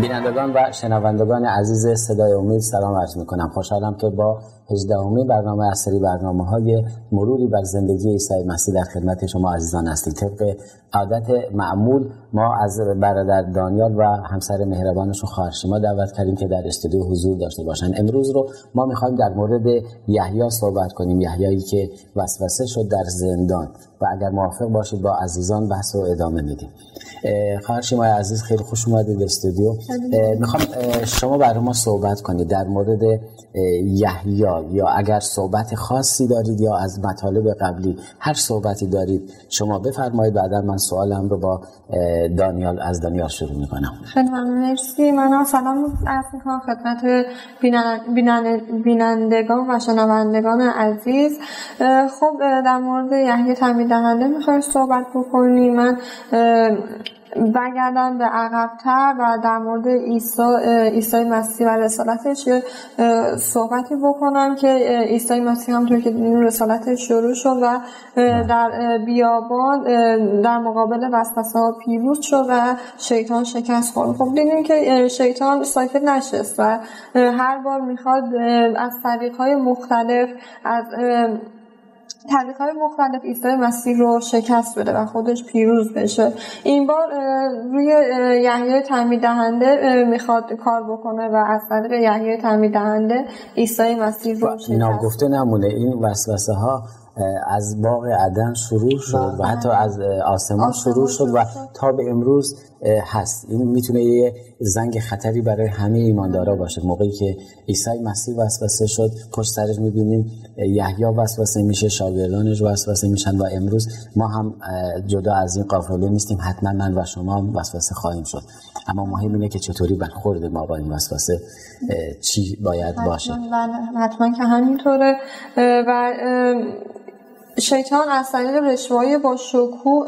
بینندگان و شنوندگان عزیز صدای امید سلام عرض می کنم خوشحالم که با 18 امی برنامه از سری برنامه های مروری بر زندگی عیسی مسیح در خدمت شما عزیزان هستیم. طبق عادت معمول ما از برادر دانیال و همسر مهربانشون خواهر شما دعوت کردیم که در استودیو حضور داشته باشن. امروز رو ما می‌خوایم در مورد یحیی صحبت کنیم. یحیایی که وسوسه شد در زندان و اگر موافق باشید با عزیزان بحث رو ادامه میدیم. خواهر شما عزیز خیلی خوش اومدید به استودیو. می‌خوام شما برای ما صحبت کنید در مورد یحیی یا اگر صحبت خاصی دارید یا از مطالب قبلی هر صحبتی دارید شما بفرمایید بعدا من سوالم رو با دانیال از دانیال شروع می‌کنم. خیلی مرسی. من سلام عرض می‌کنم خدمت بینندگان و شنوندگان عزیز. خب در مورد یحیی تعمید دهنده می‌خوایم صحبت بکنیم. من برگردم به عقبتر و در مورد عیسی عیسی مسیح و رسالتش صحبتی بکنم که عیسی مسیح همطور که رسالتش شروع شد و در بیابان در مقابل وسوسه ها پیروز شد و شیطان شکست خورد. خب دیدیم که شیطان ساکت نشست و هر بار می‌خواد از طریق های مختلف از طریق های مختلف عیسی مسیح رو شکست بده و خودش پیروز بشه. این بار روی یحیای تعمید دهنده می‌خواد کار بکنه و از طریق یحیای تعمید دهنده عیسی مسیح رو شکست. ناگفته نمونه. این وسوسه ها از باغ عدن شروع شد و حتی از آسمان شروع شد و تا به امروز هست. این می‌تونه یه زنگ خطری برای همه ایماندارا باشه. موقعی که عیسی مسیح وسوسه شد پشت سرش می‌بینیم یحیی وسوسه میشه شاگردانش وسوسه میشن و امروز ما هم جدا از این قافله نیستیم. حتما من و شما وسوسه خواهیم شد. اما مهم اینه که چطوری برخورد ما با این وسوسه چی باید باشه. حتما که همینطوره. و شیطان از طریق رشوهای با شکوه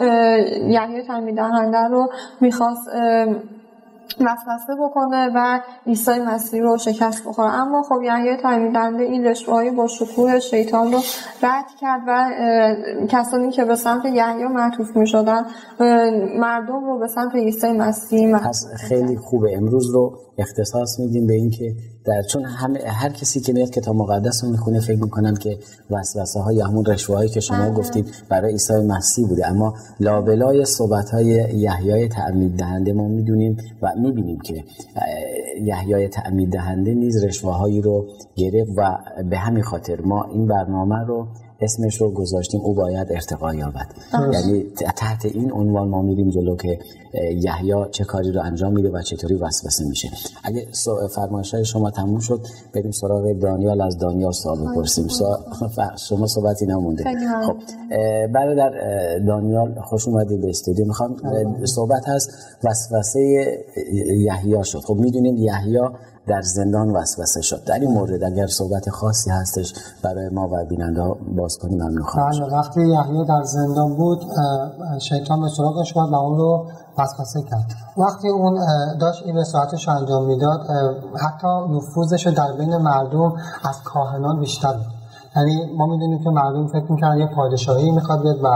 یحیی تعمید دهنده رو می‌خواست وسوسه بکنه و عیسی مسیح رو شکست بخوره. اما خب یحیی تعمیدنده این رشوه‌های با شکوه شیطان رو رد کرد و کسانی که به سمت یحیی معطوف می‌شدن مردم رو به سمت عیسی مسیح خیلی خوبه. امروز رو اختصاص میدیم به اینکه در چون همه هر کسی که میاد کتاب مقدس رو می‌خونه فکر می‌کنن که وسوسه های همون رشوه هایی که شما گفتید برای عیسی مسیح بوده. اما لابلای صحبت های یحیای تعمید دهنده ما می‌دونیم و می‌بینیم که یحیای تعمید دهنده نیز رشوه هایی رو گرفت و به همین خاطر ما این برنامه رو اسمش رو گذاشتیم او باید ارتقا یابد. یعنی تحت این عنوان ما میریم جلو که یحیی چه کاری رو انجام میده و چطوری وسوسه میشه. اگه فرمایش های شما تموم شد بریم سراغ دانیال از دانیال سوال بپرسیم شما صحبتی نمونده. خب برادر دانیال خوش اومدید به استودیو. می‌خوام صحبت هست وسوسه یحیی شد. خب می‌دونیم یحیی در زندان وسوسه شد. در این مورد اگر صحبت خاصی هستش برای ما و بیننده باز کنیم ممنون خواهم بله وقتی یحیی در زندان بود شیطان به سراغش و اون رو وسوسه کرد. وقتی اون داشت این رسالتش رو انجام می‌داد حتی نفوذش در بین مردم از کاهنان بیشتر بود. یعنی ما می‌دونیم که مردم فکر می‌کنن یه پادشاهی می‌خواد بیاد و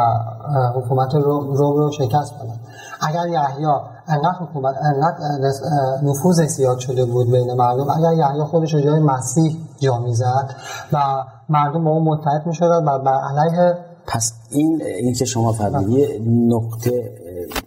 حکومت رو رو, رو شکست بده اگر یحیی انقدر حکومت انقدر نفوذ زیاد شده بود بین مردم. اگر یحیی خودش جای مسیح جا می‌زد و مردم با اون متحد می‌شدن و بر علیه پس این این که شما فرمودید نقطه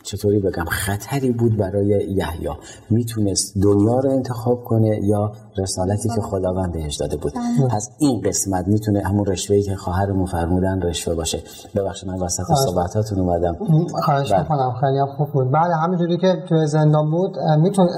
چطوری بگم خطری بود برای یحیی. می‌تونست دنیا رو انتخاب کنه یا رسالتی که خداوند بهش داده بود. پس این قسمت می‌تونه همون رشوهی که خواهرمون فرمودن رشوه باشه. ببخشید من وسط صحبتاتون اومدم. خواهش می‌کنم. خیلی خوب بود. بله همینجوری که تو زندان بود میتون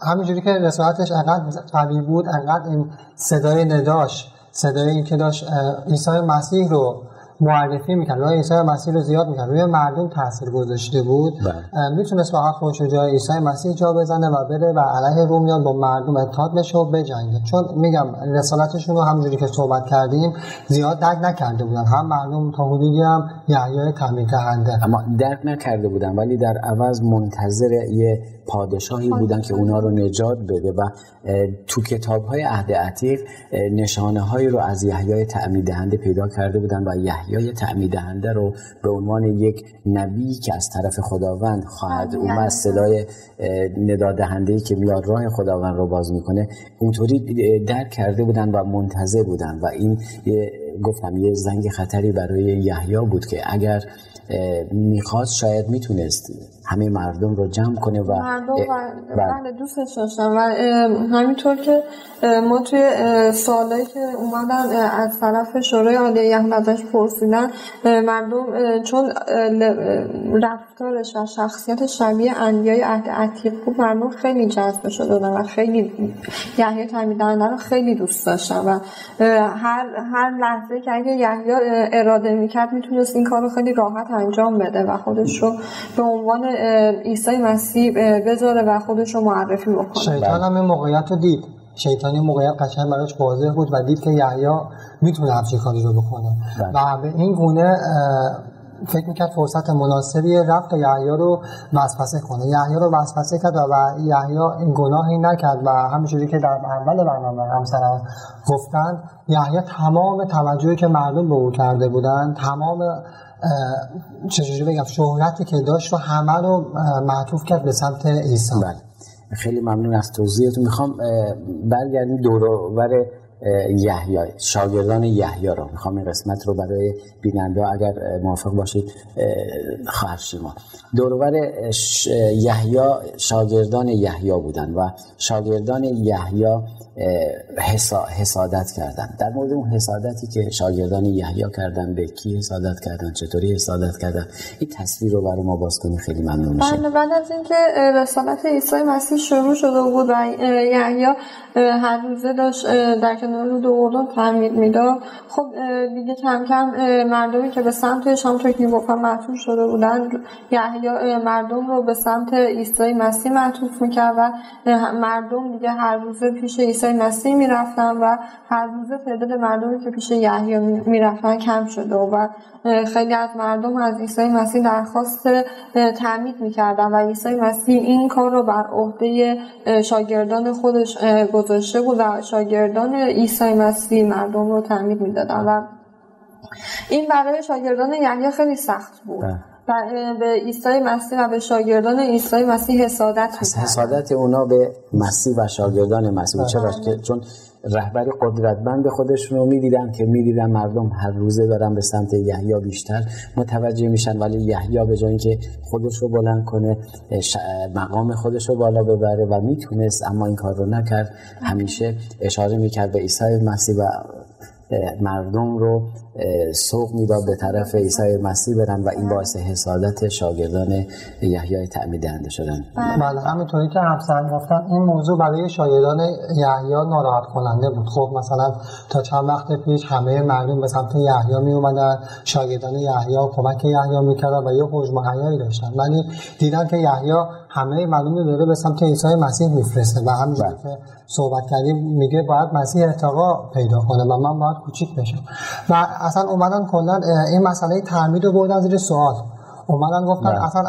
همینجوری که رسالتش انقدر قوی بود انقدر این صدای نداش صدای این که داشت عیسی مسیح رو معرفی می‌کرد. روی عیسی مسیح رو زیاد می‌کرد. روی مردم تاثیر گذاشته بود. بله. می‌تونست فقط خودش رو جای عیسی مسیح جا بزنه و بره و علیه رومیان با مردم اتحاد بشه و بجنگه. چون میگم رسالتشون رو همونجوری که صحبت کردیم زیاد درک نکرده بودن. هم مردم تا حدودی هم یحیای تعمیر دهنده اما درک نکرده بودن ولی در عوض منتظر یه پادشاهی بودن که اونا رو نجات بده و تو کتاب های عهد عتیق نشانه هایی رو از یحیای تعمید دهنده پیدا کرده بودن و یحیای تعمید دهنده رو به عنوان یک نبی که از طرف خداوند خواهد اومد صدای ندا دهنده که میاد راه خداوند رو باز می‌کنه اونطوری درک کرده بودن و منتظر بودن و این گفتم یه زنگ خطری برای یحیی بود که اگر می‌خواست شاید می‌تونست همه مردم رو جمع کنه و مردم بله. دوستش داشتم و همینطور که ما توی سالایی که اومدن از طرف شورای عالی یهود ازش پرسیدن مردم چون رفتارش و شخصیت شبیه انبیای عهد عتیق بود مردم خیلی جذب شده و خیلی یحیی تعمیدنده رو خیلی دوست داشتن و هر هر لحظه که اگه یحیی اراده می‌کرد می‌تونست این کار رو خیلی راحت انجام بده و خودش رو به عنوان عیسی مسیح بذاره و خودش رو معرفی بکنه. شیطان هم این موقعیت رو دید. شیطانی موقعیت قشنگ براش واضح بود و دید که یحیی می‌تونه همچین کاری رو بکنه. و به این گونه فکر می‌کرد فرصت مناسبی رفت و یحیی رو وسوسه کنه. یحیی رو وسوسه کرد و یحیی این گناهی نکرد و همینجوری که در اول برنامه همسرم گفتن یحیی تمام توجهی که مردم به او کرده بودن تمام چجوری بگم شهرتی که داشت و همه رو معطوف کرد به سمت عیسی. بله. خیلی ممنون از توضیحتون. می‌خوام برگردیم دورور یحیی شاگردان یحیی رو. می‌خوام این قسمت رو برای بیننده اگر موافق باشید خواهر شیما دورور یحیی شاگردان یحیی بودن و شاگردان یحیی حسادت کردن. در مورد اون حسادتی که شاگردان یحیی کردن به کی حسادت کردن چطوری حسادت کردن این تصویر رو برای ما باز کنی خیلی ممنون میشه بله بعد از اینکه رسالت عیسی مسیح شروع شده بود و یحیی هر روزه داشت در کنار رود اردن تعمید می‌داد. خب دیگه کم کم مردمی که به سمت شام که بکن معطوف شده بودن یحیی مردم رو به سمت عیسی مسیح معطوف می‌کرد و مردم دیگه هر روزه پیش عیسی مسیح می‌رفتن و هر روزه تعداد مردمی که پیش یحیی می‌رفتن کم شده و خیلی از مردم از عیسی مسیح درخواست تعمید می‌کردن و عیسی مسیح این کار رو بر عهده شاگردان خودش گذاشته بود و شاگردان عیسی مسیح مردم رو تعمید می‌دادن و این برای شاگردان یحیی خیلی سخت بود. و به عیسی مسیح و به شاگردان عیسی مسیح حسادت از حسادت اونا به مسیح و شاگردان مسیح چرا؟ که چون رهبری قدرتمند خودشون رو می‌دیدن که می‌دیدن مردم هر روزه دارن به سمت یحیی بیشتر متوجه میشن. ولی یحیی به جای اینکه خودش رو بلند کنه مقام خودش رو بالا ببره و می‌تونست اما این کار رو نکرد همیشه اشاره می‌کرد به عیسی مسیح و مردم رو سوق می‌داد به طرف عیسی مسیح برن و این باعث حسادت شاگردان یحیی تعمید دهنده شدن. بله. همینطوری که همسرم گفتن این موضوع برای شاگردان یحیی ناراحت کننده بود. خب مثلا تا چند وقت پیش همه مردم به سمت یحیی می اومدن شاگردان یحیی کمک یحیی می‌کردن و یه حجم حیایی داشتن. ولی دیدن که یحیی همه مردم رو داره به سمت عیسی مسیح میفرسته و همینجوری که صحبت کردیم میگه باید مسیح ارتقا پیدا کنه و من باید کوچیک بشم. و اصلا اومدن کلا این مسئله تعمید رو بردن زیر سوال. اومدن گفتن بله. اصلا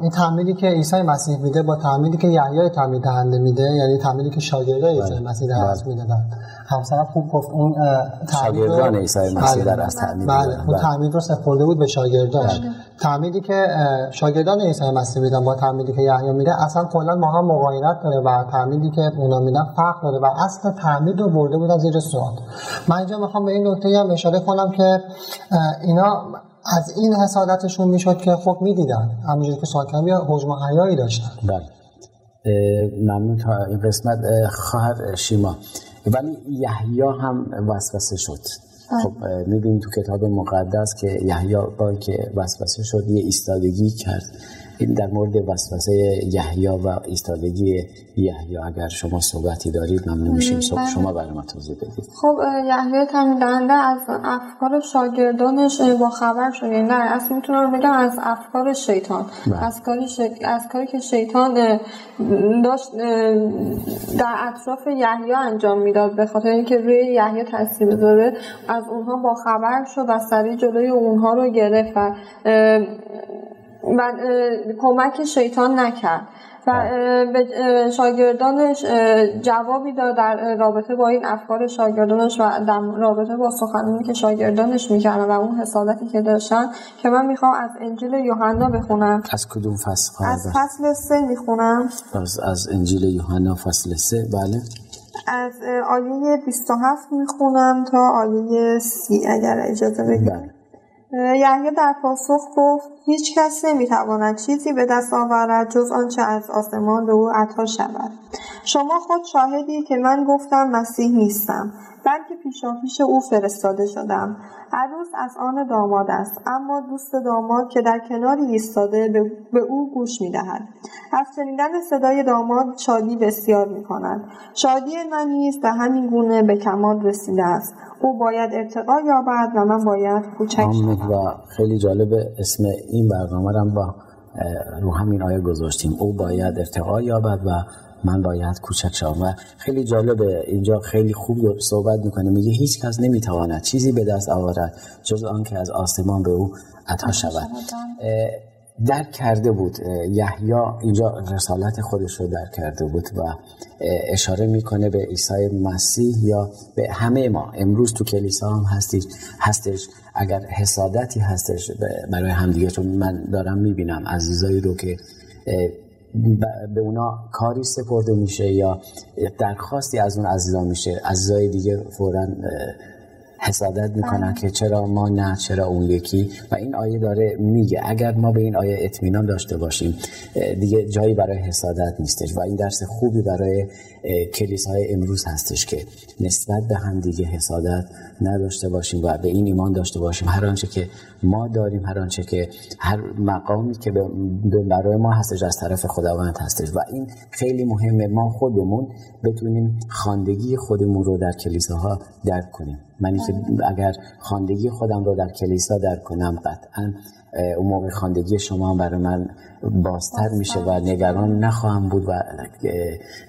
این تعمیدی که عیسی مسیح میده با تعمیدی که یحیی تعمید دهنده میده یعنی تعمیدی که شاگردای عیسی بله. مسیح در بله. می‌دادن همسر خوب گفت اون شاگردان عیسی مسیح در از تعمید بله. اون تعمید رو سپرده بود به شاگرداش. تعمیدی که شاگردان عیسی مسیح میدن با تعمیدی که یحیی میده اصلا کلا ما هم مغایرت داره و تعمیدی که اونا میدن فرق داره و اصل تعمید رو برده بودن زیر سوال. من اینجا می‌خوام به این نکته هم اشاره کنم که اینا از این حسادتشون می‌شد که خب می‌دیدن. همونجوری که ساکن یا حجم حیایی داشتن. بله. ممنون تا این قسمت خواهر شیما. ولی یحیی هم وسوسه شد. خب می‌بینیم تو کتاب مقدس که یحیی با که وسوسه شد یه ایستادگی کرد. این در مورد وسوسه یحیی و ایستادگی یحیی اگر شما صحبتی دارید ممنون میشیم. صبح شما برای ما توضیح بدید. خب یحیی تمیم از افکار شاگردانش با خبر شد یعنی در اصل می‌تونم بگم از افکار شیطان. بله. از کاری, ش... از کاری که شیطان داشت در اطراف یحیی انجام می‌داد. به خاطر اینکه روی یحیی تاثیر بذاره از اونها با خبر شد و سریع جلوی اونها رو گرفت و و کمک شیطان نکرد و. به شاگردانش جوابی داد در رابطه با این افکار شاگردانش و در رابطه با سخنانی که شاگردانش می‌کردن و اون حسادتی که داشتن که من می‌خوام از انجیل یوحنا بخونم. از کدوم فصل از فصل سه می‌خونم. از, از انجیل یوحنا فصل سه بله. از آیه 27 می‌خونم تا آیه 30 اگر اجازه بگیرم بله. یحیی در پاسخ گفت هیچ کس نمی‌تواند چیزی به دست آورد جز آنچه از آسمان به او عطا شود. شما خود شاهدی که من گفتم مسیح نیستم بلکه پیشاپیش او فرستاده شدم. عروس از آن داماد است. اما دوست داماد که در کناری ایستاده به او گوش می‌دهد. از شنیدن صدای داماد شادی بسیار می کند شادی من نیز به همین گونه به کمال رسیده است. او باید ارتقا یابد و من باید کوچک شوم. و خیلی جالب اسم این برنامه رو با رو همین آیه گذاشتیم. او باید ارتقا یابد و من باید کوچک شوم و خیلی جالبه. اینجا خیلی خوب صحبت می‌کنه. میگه هیچ کس نمی‌تواند چیزی به دست آورد جز آنکه از آسمان به او عطا شود. درک کرده بود. یحیی اینجا رسالت خودش رو درک کرده بود و اشاره می‌کنه به عیسی مسیح یا به همه ما. امروز تو کلیسا هم هستش هستش. اگر حسادتی هستش برای همدیگه چون من دارم می‌بینم. عزیزایی رو که به اونا کاری سپرده میشه یا درخواستی از اون عزیزان میشه عزیزای دیگه فورا حسادت می‌کنن که چرا ما نه چرا اون یکی؟ و این آیه داره میگه اگر ما به این آیه اطمینان داشته باشیم دیگه جایی برای حسادت نیستش. و این درس خوبی برای کلیسای امروز هستش که نسبت به هم دیگه حسادت نداشته باشیم و به این ایمان داشته باشیم. هر آنچه که ما داریم هر آنچه که هر مقامی که برای ما هستش از طرف خداوند هستش. و این خیلی مهمه. ما خودمون بتونیم خاندگی خودمون رو در کلیساها درک کنیم. که اگر خاندگی خودم رو در کلیسا درک کنم قطعا اون موقع خاندگی شما برای من بازتر میشه و نگران نخواهم بود و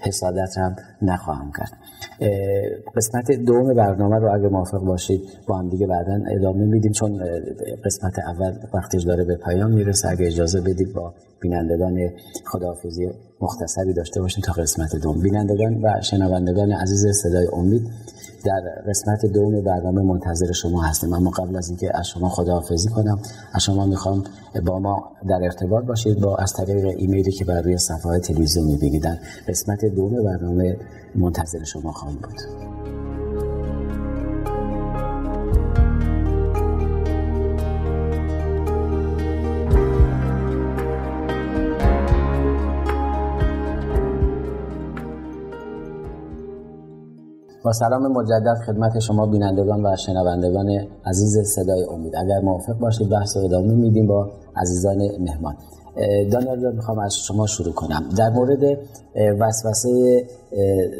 حسادت هم نخواهم کرد. قسمت دوم برنامه رو اگر موافق باشید با هم دیگه بعدا ادامه میدیم چون قسمت اول وقتش داره به پایان می‌رسه. اگه اجازه بدید با بینندگان خداحافظی مختصری داشته باشیم تا قسمت دوم. بینندگان و شنوندگان عزیز صدای امید در قسمت دوم برنامه منتظر شما هستم اما قبل از اینکه از شما خداحافظی کنم از شما می‌خوام با ما در ارتباط باشید. از طریق ایمیلی که بر روی صفحه تلویزیون می‌بینید قسمت دوم برنامه منتظر شما خواهم بود. با سلام مجدد خدمت شما بینندگان و شنوندگان عزیز صدای امید. اگر موافق باشید بحث رو ادامه میدیم با عزیزان مهمان. دانیال می‌خوام از شما شروع کنم. در مورد وسوسه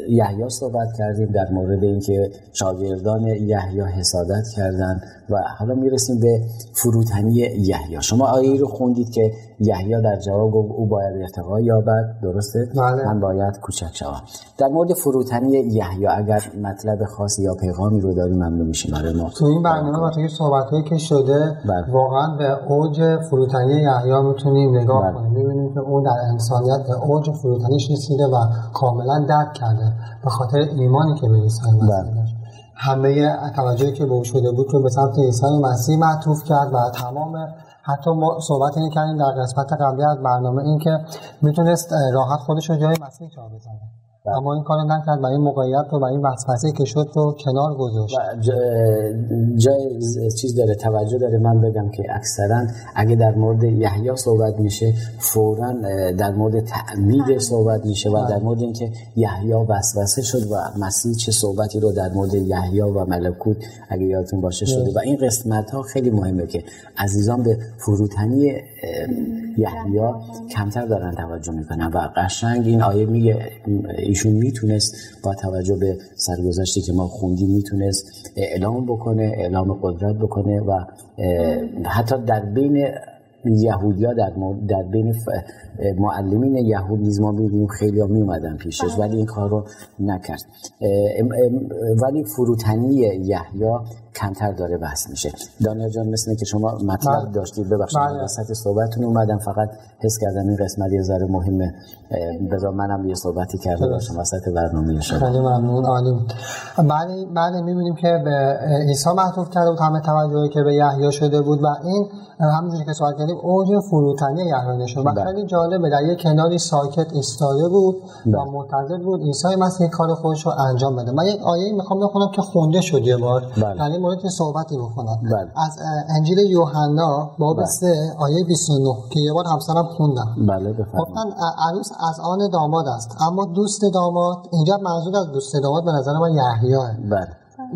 یحیی صحبت کردیم در مورد اینکه شاگردان یحیی حسادت کردند و حالا می‌رسیم به فروتنی یحیی شما آیه رو خوندید که یحیی در جواب گفت او باید ارتقا یابد درسته بله. من باید کوچک شوم در مورد فروتنی یحیی اگر مطلب خاصی یا پیغامی رو داریم ممنون میشیم برای ما تو این برنامه و توی صحبتایی که شده بله. واقعا به اوج فروتنی یحیی می‌تونیم نگاه بله. کنیم می‌بینیم که اون در انسانیت به اوج فروتنیش رسیده و کاملا درک کرده به خاطر ایمانی که به عیسی مسیح بله. همه توجهی که به او شده بود رو به سمت عیسی مسیح معطوف کرد و تمام حتی ما صحبت اینه کردیم در قسمت قبلی از برنامه این که می‌تونست راحت خودش رو جای مسیح جا بزنه اما این کار نکرد و این موقعیت رو و این وسوسه که شد رو کنار گذاشت. جای چیز داره توجه داره. من بگم که اکثرا اگه در مورد یحیی صحبت میشه فورا در مورد تعمید صحبت میشه و در مورد اینکه یحیی وسوسه شد و مسیح چه صحبتی رو در مورد یحیی و ملکوت اگه یادتون باشه شده. و این قسمت ها خیلی مهمه که عزیزان به فروتنی یحیی کمتر دارن توجه می‌کنن و قشنگ این آیه میگه ایشون می‌تونست با توجه به سرگذشتی که ما خوندیم می‌تونست اعلام بکنه اعلام قدرت بکنه و حتی در بین یهودیا در, در بین معلمین یهود نیز ما می‌بینیم خیلی ها می اومدن پیشش بله. ولی این کار رو نکرد ولی فروتنی یحیی کمتر داره بحث میشه. دانیال جان مثل که شما مطلب بله. داشتید ببخشید بله. وسط صحبتتون اومدم فقط حس کردم این قسمت یه ذره مهمه. بذار منم یه صحبتی کرده باشم وسط برنامه شما. خیلی ممنون عالی بله بله می‌بینیم که به عیسی معطوف کرده بود همه توجهی که به یحیی شده بود و این همونجوری که سوال کردیم اوج فروتنی یحیی نشون و خیلی جالبه در یه کناری ساکت ایستاده بود و منتظر بود عیسی مسیح کار خودش رو انجام بده. من یک آیه می‌خوام بخونم که خونده شد یه بار. یعنی مورد صحبتی بکنم. بله. از انجیل یوحنا باب 3 آیه 29 که یه بار همسرم خوندم. بله گفتن عروس از آن داماد است اما دوست داماد اینجا منظور از دوست داماد به نظر من یحییه. بله.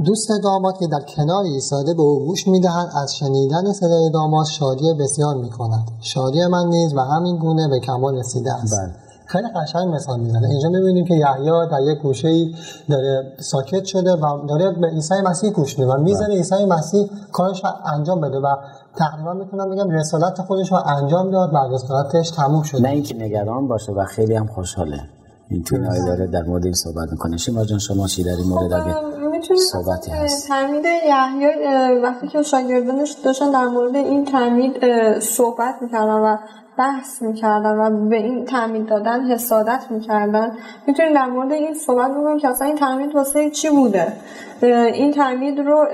دوست داماد که در کنار ایستاده به او گوش می‌دهند از شنیدن صدای داماد شادی بسیار می‌کند. شادی من نیز و همین گونه به کمال رسیده است. بله. خیلی قشنگ مثال می‌زنه. اینجا می‌بینیم که یحیی در یک گوشه ای داره ساکت شده و داره به عیسی مسیح گوش میده و می‌زنه بله. عیسی مسیح کارش رو انجام بده و تقریبا می‌تونم بگم رسالت خودش رو انجام داد و رسالتش تموم شد نه اینکه نگران باشه و خیلی هم خوشحاله. این تو داره در مورد این صحبت می‌کنه. شما جان شما چی در این مورد اگه صحبتی هست؟ ترمید یحیی وقتی که شاگردانش داشتن در مورد این ترمید صحبت می‌کردن و بحث می‌کردن و به این تعمید دادن حسادت می‌کردن. می‌تونیم در مورد این صحبت بکنیم که اصلا این تعمید واسه چی بوده؟ این تعمید رو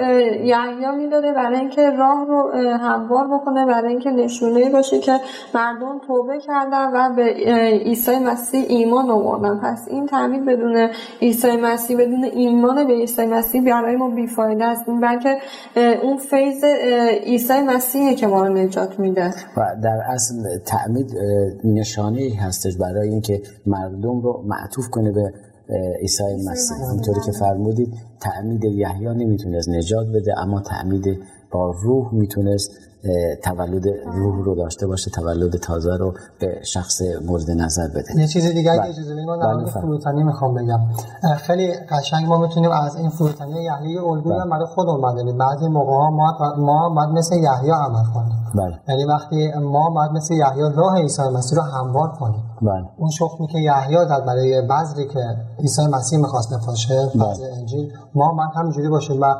یحیی می‌داده برای اینکه راه رو هموار بکنه برای اینکه نشونه باشه که مردم توبه کردن و به عیسی مسیح ایمان آوردن. پس این تعمید بدون عیسی مسیح بدون ایمان به عیسی مسیح برای ما بیفایده است. بلکه اون فیض عیسی مسیحه که ما رو نجات میده. و در اصل تعمید نشانه هستش برای اینکه مردم رو معطوف کنه به عیسی مسیح. همطوری که فرمودید تعمید یحیی نمی‌تونست نجات بده اما تعمید با روح می‌تونست تولد روح رو داشته باشه تولد تازه رو به شخص مورد نظر بده یه چیز دیگه اگه بله. اجازه بدید من در بله، فروتنی می‌خوام بگم خیلی قشنگ ما می‌تونیم از این فروتنی یحیی الگویی هم بله. برای خودمون بدونیم بعضی موقع ها ما ما باید مثل یحیی عمل کنیم بله. یعنی وقتی ما باید مثل یحیی راه عیسی مسیح رو هموار کنیم بله. اون شخمی که یحیی داد برای بذری که عیسی مسیح می‌خواست بپاشه بله. انجیل ما باید همینجوری باشیم و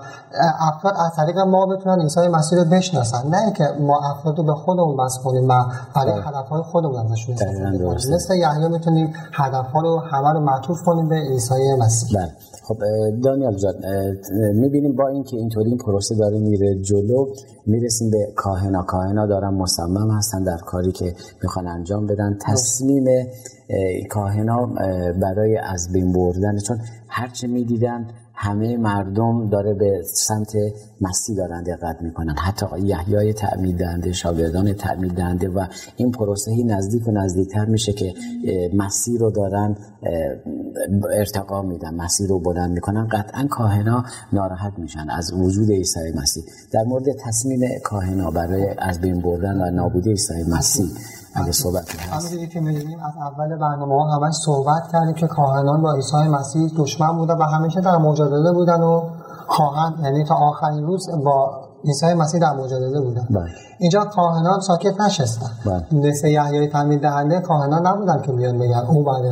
افراد از طریق ما بتونن عیسی مسیح رو بشناسن نه که ما افراد رو به خودمون بس کنیم و برای بله. هدفهای خودمون ازشون استفاده کنیم. مثل یحیی می‌تونیم هدفها رو همه رو معطوف کنیم به عیسی مسیح. بله. خب دانیال جان می‌بینیم با اینکه اینطوری این پروسه داره میره جلو می‌رسیم به کاهنا. کاهنا دارن مصمم هستن در کاری که می‌خوان انجام بدن. تصمیم کاهنا برای از بین بردن چون هرچه می‌دیدن همه مردم داره به سمت مسیح دارن دقت می‌کنن. حتی یحیای تعمید دهنده شاگردان تعمید دهنده و این پروسه نزدیک و نزدیکتر میشه که مسیح رو دارن ارتقا میدن مسیح رو بلند می‌کنن. قطعا کاهنا ناراحت میشن از وجود عیسی مسیح. در مورد تصمیم کاهنا برای از بین بردن و نابودی عیسی مسیح اگه صحبت همونجوری که از اول برنامه ها همش صحبت کردیم که کاهنان با عیسی مسیح دشمن بودن و همیشه در مجادله بودن و خواهند یعنی تا آخرین روز با عیسی مسیح در مجادله بودن بله. اینجا کاهنان ساکت نشستن بله. مثل یحیای تعمید دهنده کاهنان نبودن که بیان بگن او بعد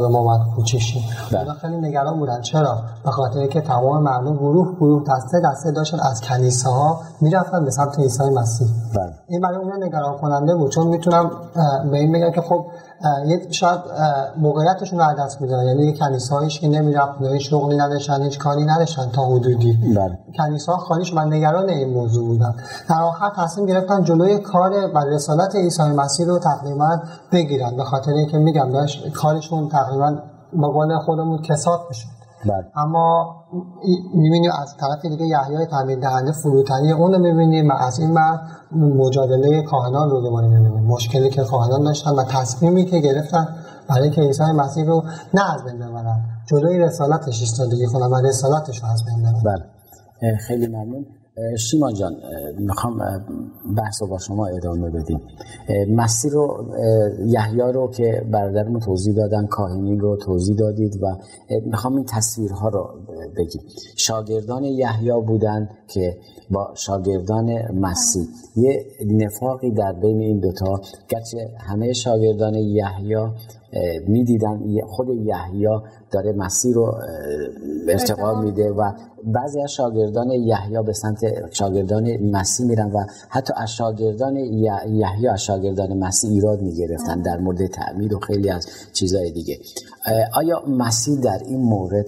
به ما باید کوچیشیم بله. خیلی نگران بودن چرا به خاطر که تمام مردم گروه گروه دسته دسته داشتن از کنیسه ها می‌رفتن به سمت عیسی مسیح بله. این برای اون نگران کننده بود چون می‌تونم به این بگم که خب یه شاید موقعیتشون رو دست میدن. یعنی کنیسه هایش که نمی‌رفت هیچ شغلی نداشتن هیچ کاری نداشتن تا حدودی. بله. کنیسه ها خالیش من نگران این موضوع بودن. در آخر تصمیم گرفتن جلوی کار بر رسالت عیسی مسیح رو تقریبا بگیرن. به خاطر اینکه میگم داشت کارشون تقریبا مقال خودمون کسات می‌شد. بله. اما می‌بینیم از طرف دیگه یحیای تعمیر دهنده فروتنی اون رو می‌بینیم و از این بعد مجادله کاهنان رو دوباره می‌بینیم. مشکلی که کاهنان داشتن و تصمیمی که گرفتن برای که عیسی مسیح رو نه از بین ببرن. جلوی رسالتش ایستادگی کنن و رسالتش رو از بین ببرن. بله. خیلی ممنون. شیما جان می‌خوام بحث رو با شما ادامه بدیم. مسیر رو یحیی رو که برادرمون توضیح دادن کاهنین رو توضیح دادید و می‌خوام این تصویرها رو بگیم. شاگردان یحیی بودن که با شاگردان مسیح. یه نفاقی در بین این دوتا گرچه همه شاگردان یحیی می‌دیدن. خود یحیی داره مسیر رو ارتقا میده و بعضی از شاگردان یحیی به سمت شاگردان مسیح میرن و حتی از شاگردان یحیی از شاگردان مسیح ایراد می‌گرفتن در مورد تعمید و خیلی از چیزهای دیگه. آیا مسیح در این مورد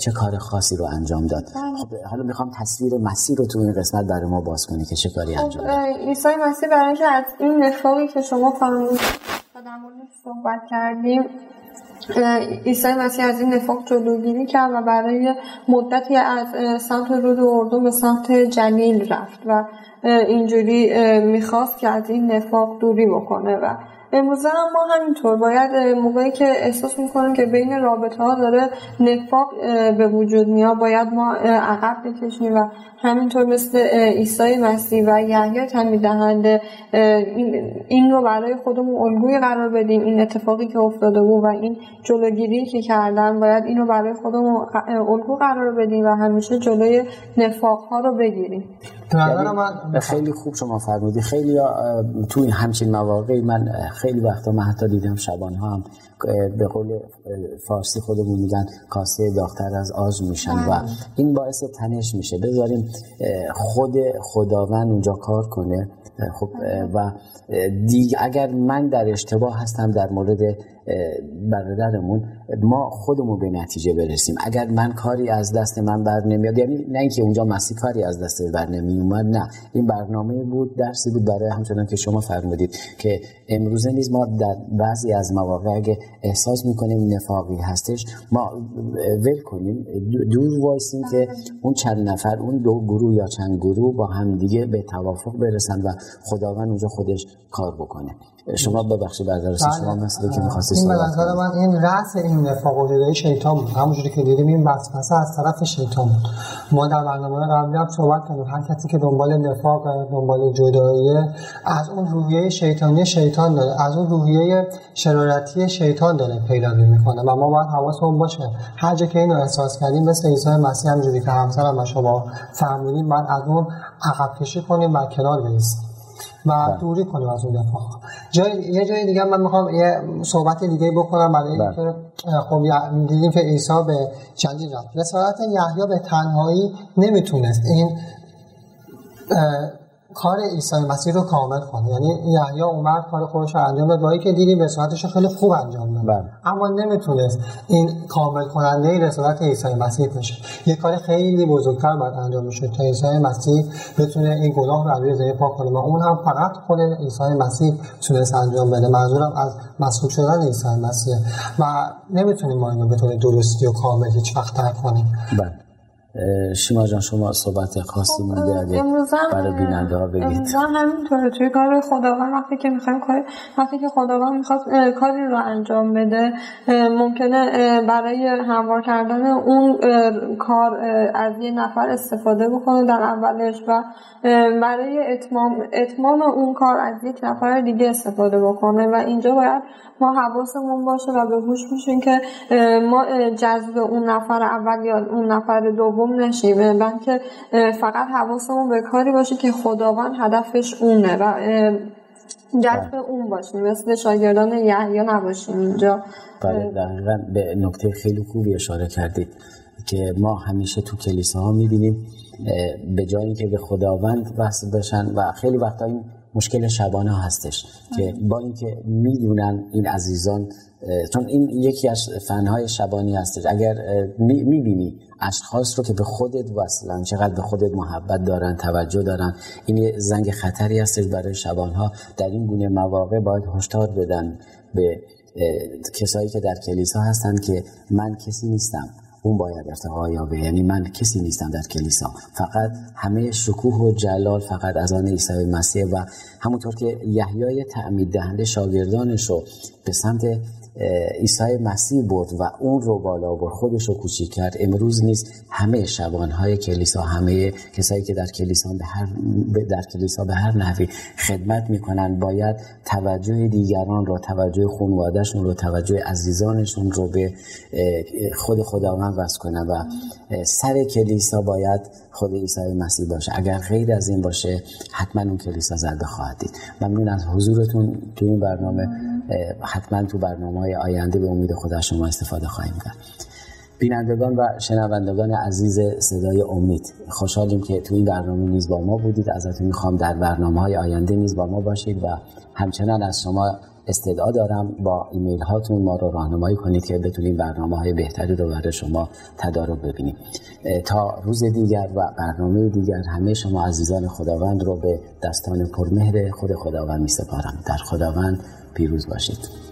چه کار خاصی رو انجام داد؟ بله. خب حالا می‌خوام تصویر مسیح رو تو این قسمت برای ما باز کنی که چه کاری خب، انجام داد. عیسی مسیح برای اینکه از این نفاقی که شما فرمودید در مورد صحبت کردیم. عیسی مسیح از این نفاق جلوگیری کرد و برای مدتی از سمت رود اردن به سمت جلیل رفت و اینجوری می‌خواست که از این نفاق دوری بکنه و امروزه هم ما همینطور باید موقعی که احساس می‌کنیم که بین رابطه ها داره نفاق به وجود میاد باید ما عقب بکشیم و همینطور مثل عیسی مسیح و یحیی تعمید دهنده این رو برای خودمون الگوی قرار بدیم این اتفاقی که افتاده بود و این جلوگیری که کردن باید این رو برای خودمون الگو قرار بدیم و همیشه جلوی نفاق ها رو بگیریم. یعنی خیلی خوب شما فرمودی. خیلی تو این همچین مواقعی من خیلی وقتا من حتی دیدم شبان ها هم به قول فارسی خودمون میگن کاسه داختر از آز میشن و بله. این باعث تنش میشه. بذاریم خود خداوند اونجا کار کنه. خب و دیگه اگر من در اشتباه هستم در مورد برادرمون ما خودمون به نتیجه برسیم. اگر من کاری از دست من بر نمیاد یعنی نه اینکه اونجا مسیح کاری از دست بر نمی اومد نه. این برنامه بود درسی بود برای همچنان که شما فرمودید که امروزه نیز ما در بعضی از مواقع اگه احساس می‌کنیم نفاقی هستش. ما ول کنیم دور وایسیم که اون چند نفر اون دو گروه یا چند گروه با هم دیگه به توافق برسن و خداوند اونجا خودش کار بکنه. شما ببخشید درست شما بله. مثل که می‌خواستی نظر من این رأس این نفاق و جدایی شیطان بود. همونجوری که دیدیم این وسوسه از طرف شیطان بود. ما در برنامه قبلی هم صحبت کردیم. هر کسی که دنبال نفاق دنبال جدایی از اون روحیه شیطانی شیطان داره. از اون روحیه شرارتی شیطان داره پیروی می‌کنه و ما باید حواسمون باشه. هر جا که اینو احساس کردیم مثل عیسی مسیح همونجوری که همسرم شما فهمیدیم بعد از اون عقب کشی کنیم و کنار بیستیم و بله. دوری کنیم از اون نفاق جای یه جای دیگه من می‌خوام یه صحبت دیگه بکنم برای بله. اینکه خب دیدیم که عیسی به چندین رفت رسالت یحیی به تنهایی نمی‌تونست این کار عیسی مسیح رو کامل کنه. یعنی یحیی اومد کار خودش رو انجام داد. با که دیدیم رسالتش رو خیلی خوب انجام داد. بله. اما نمی‌تونست این کامل کننده رسالت عیسی مسیح بشه یه کار خیلی بزرگتر باید انجام بشه تا عیسی مسیح بتونه این گناه رو روی زمین پاک کنه. و اون هم فقط خود عیسی مسیح تونست انجام بده. منظورم از مسئول شدن عیسی مسیح. و نمی‌تونیم ما اینو به طور درستی و کامل هیچ وقت کنیم. بله. شما جان شما صحبت خاصی خب اگه برای بیننده ها بگید. امروز همینطوره. توی کار خداوند وقتی که می‌خوایم کار وقتی که خداوند می‌خواد کاری رو انجام بده ممکنه برای هموار کردن اون کار از یه نفر استفاده بکنه در اولش و برای اتمام اتمام اون کار از یک نفر دیگه استفاده بکنه و اینجا باید ما حواسمون باشه و به هوش میشیم که ما جذب اون نفر اول یا اون نفر دوم نشیم. بلکه فقط حواسمون به کاری باشه که خداوند هدفش اونه و جذب بله. اون باشیم. مثل شاگردان یحیی نباشیم اینجا. بله دقیقا به نکته خیلی خوبی اشاره کردید که ما همیشه تو کلیسا ها می‌بینیم به جایی که به خداوند وصل بشن و خیلی وقتا این مشکل شبانه هستش که با اینکه می‌دونن این عزیزان چون این یکی از فنهای شبانی هستش. اگر می‌بینی اشخاص رو که به خودت وصلن چقدر به خودت محبت دارن توجه دارن این زنگ خطری هستش برای شبانها. در این گونه مواقع باید هشدار بدن به کسایی که در کلیسا هستند که من کسی نیستم. اون باید ارتقا یابه. یعنی من کسی نیستم در کلیسا. فقط همه شکوه و جلال فقط از آن عیسی مسیح و همونطور که یحیای تعمید دهنده شاگردانش رو به سمت عیسی مسیح برد و اون رو بالا برد خودش رو کوچیک کرد. امروز نیست همه شبانهای کلیسا همه کسایی که در کلیسا به هر در کلیسا به هر نحوی خدمت می‌کنن باید توجه دیگران رو توجه خانوادهشون رو توجه عزیزانشون رو به خود خداوند وصل کنن و سر کلیسا باید خود عیسی مسیح باشه. اگر غیر از این باشه حتما اون کلیسا زده خواهد دید. ممنون از حضورتون تو این برنامه. حتما تو برنامه های آینده به امید خدا شما استفاده خواهیم کرد. بینندگان و شنوندگان عزیز صدای امید خوشحالیم که تو این برنامه نیز با ما بودید. ازتون می‌خوام در برنامه های آینده نیز با ما باشید و همچنان از شما استدعا دارم. با ایمیل هاتون ما رو راهنمایی کنید که بتونیم برنامه های بهتری رو برای شما تدارک ببینیم. تا روز دیگر و برنامه دیگر همه شما عزیزان خداوند رو به دستان پرمهر خود خداوند می سپارم در خداوند پیروز باشید.